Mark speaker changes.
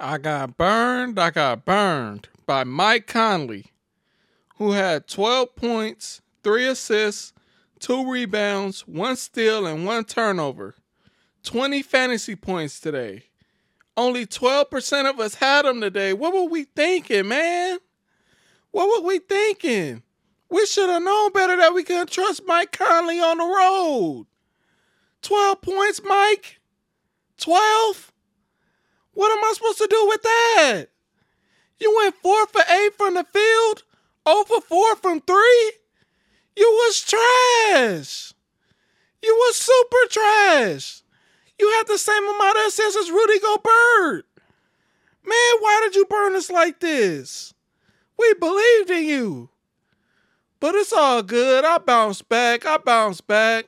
Speaker 1: I got burned, I got burned by Mike Conley, who had 12 points, three assists, two rebounds, one steal, and one turnover. 20 fantasy points today. Only 12% of us had him today. What were we thinking, man? What were we thinking? We should have known better that we couldn't trust Mike Conley on the road. 12 points, Mike? 12? What am I supposed to do with that? You went four for eight from the field, oh over four from three. You was trash. You was super trash. You had the same amount of assists as Rudy Gobert. Man, why did you burn us like this? We believed in you. But it's all good. I bounced back. I bounced back.